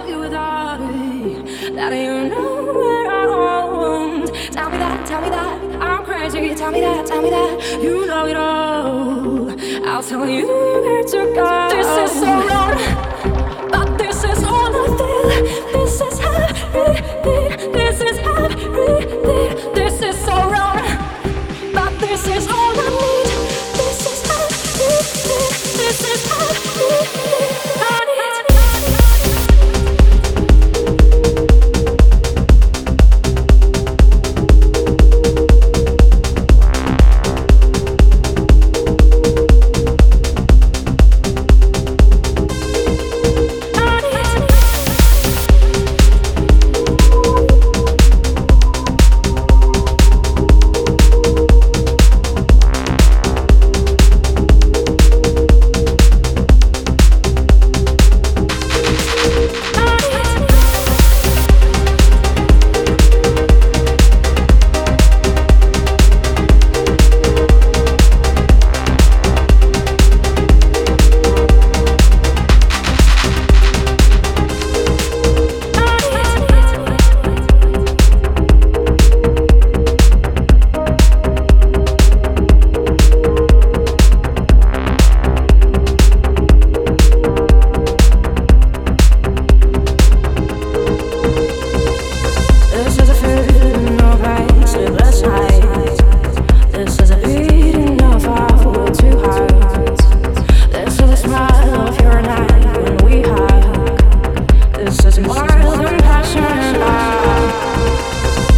Have you thought it? That you know what I want. Tell me that, tell me that. I'm crazy. Tell me that, tell me that. You know it all. I'll tell you where to go. rhythm, passion, and.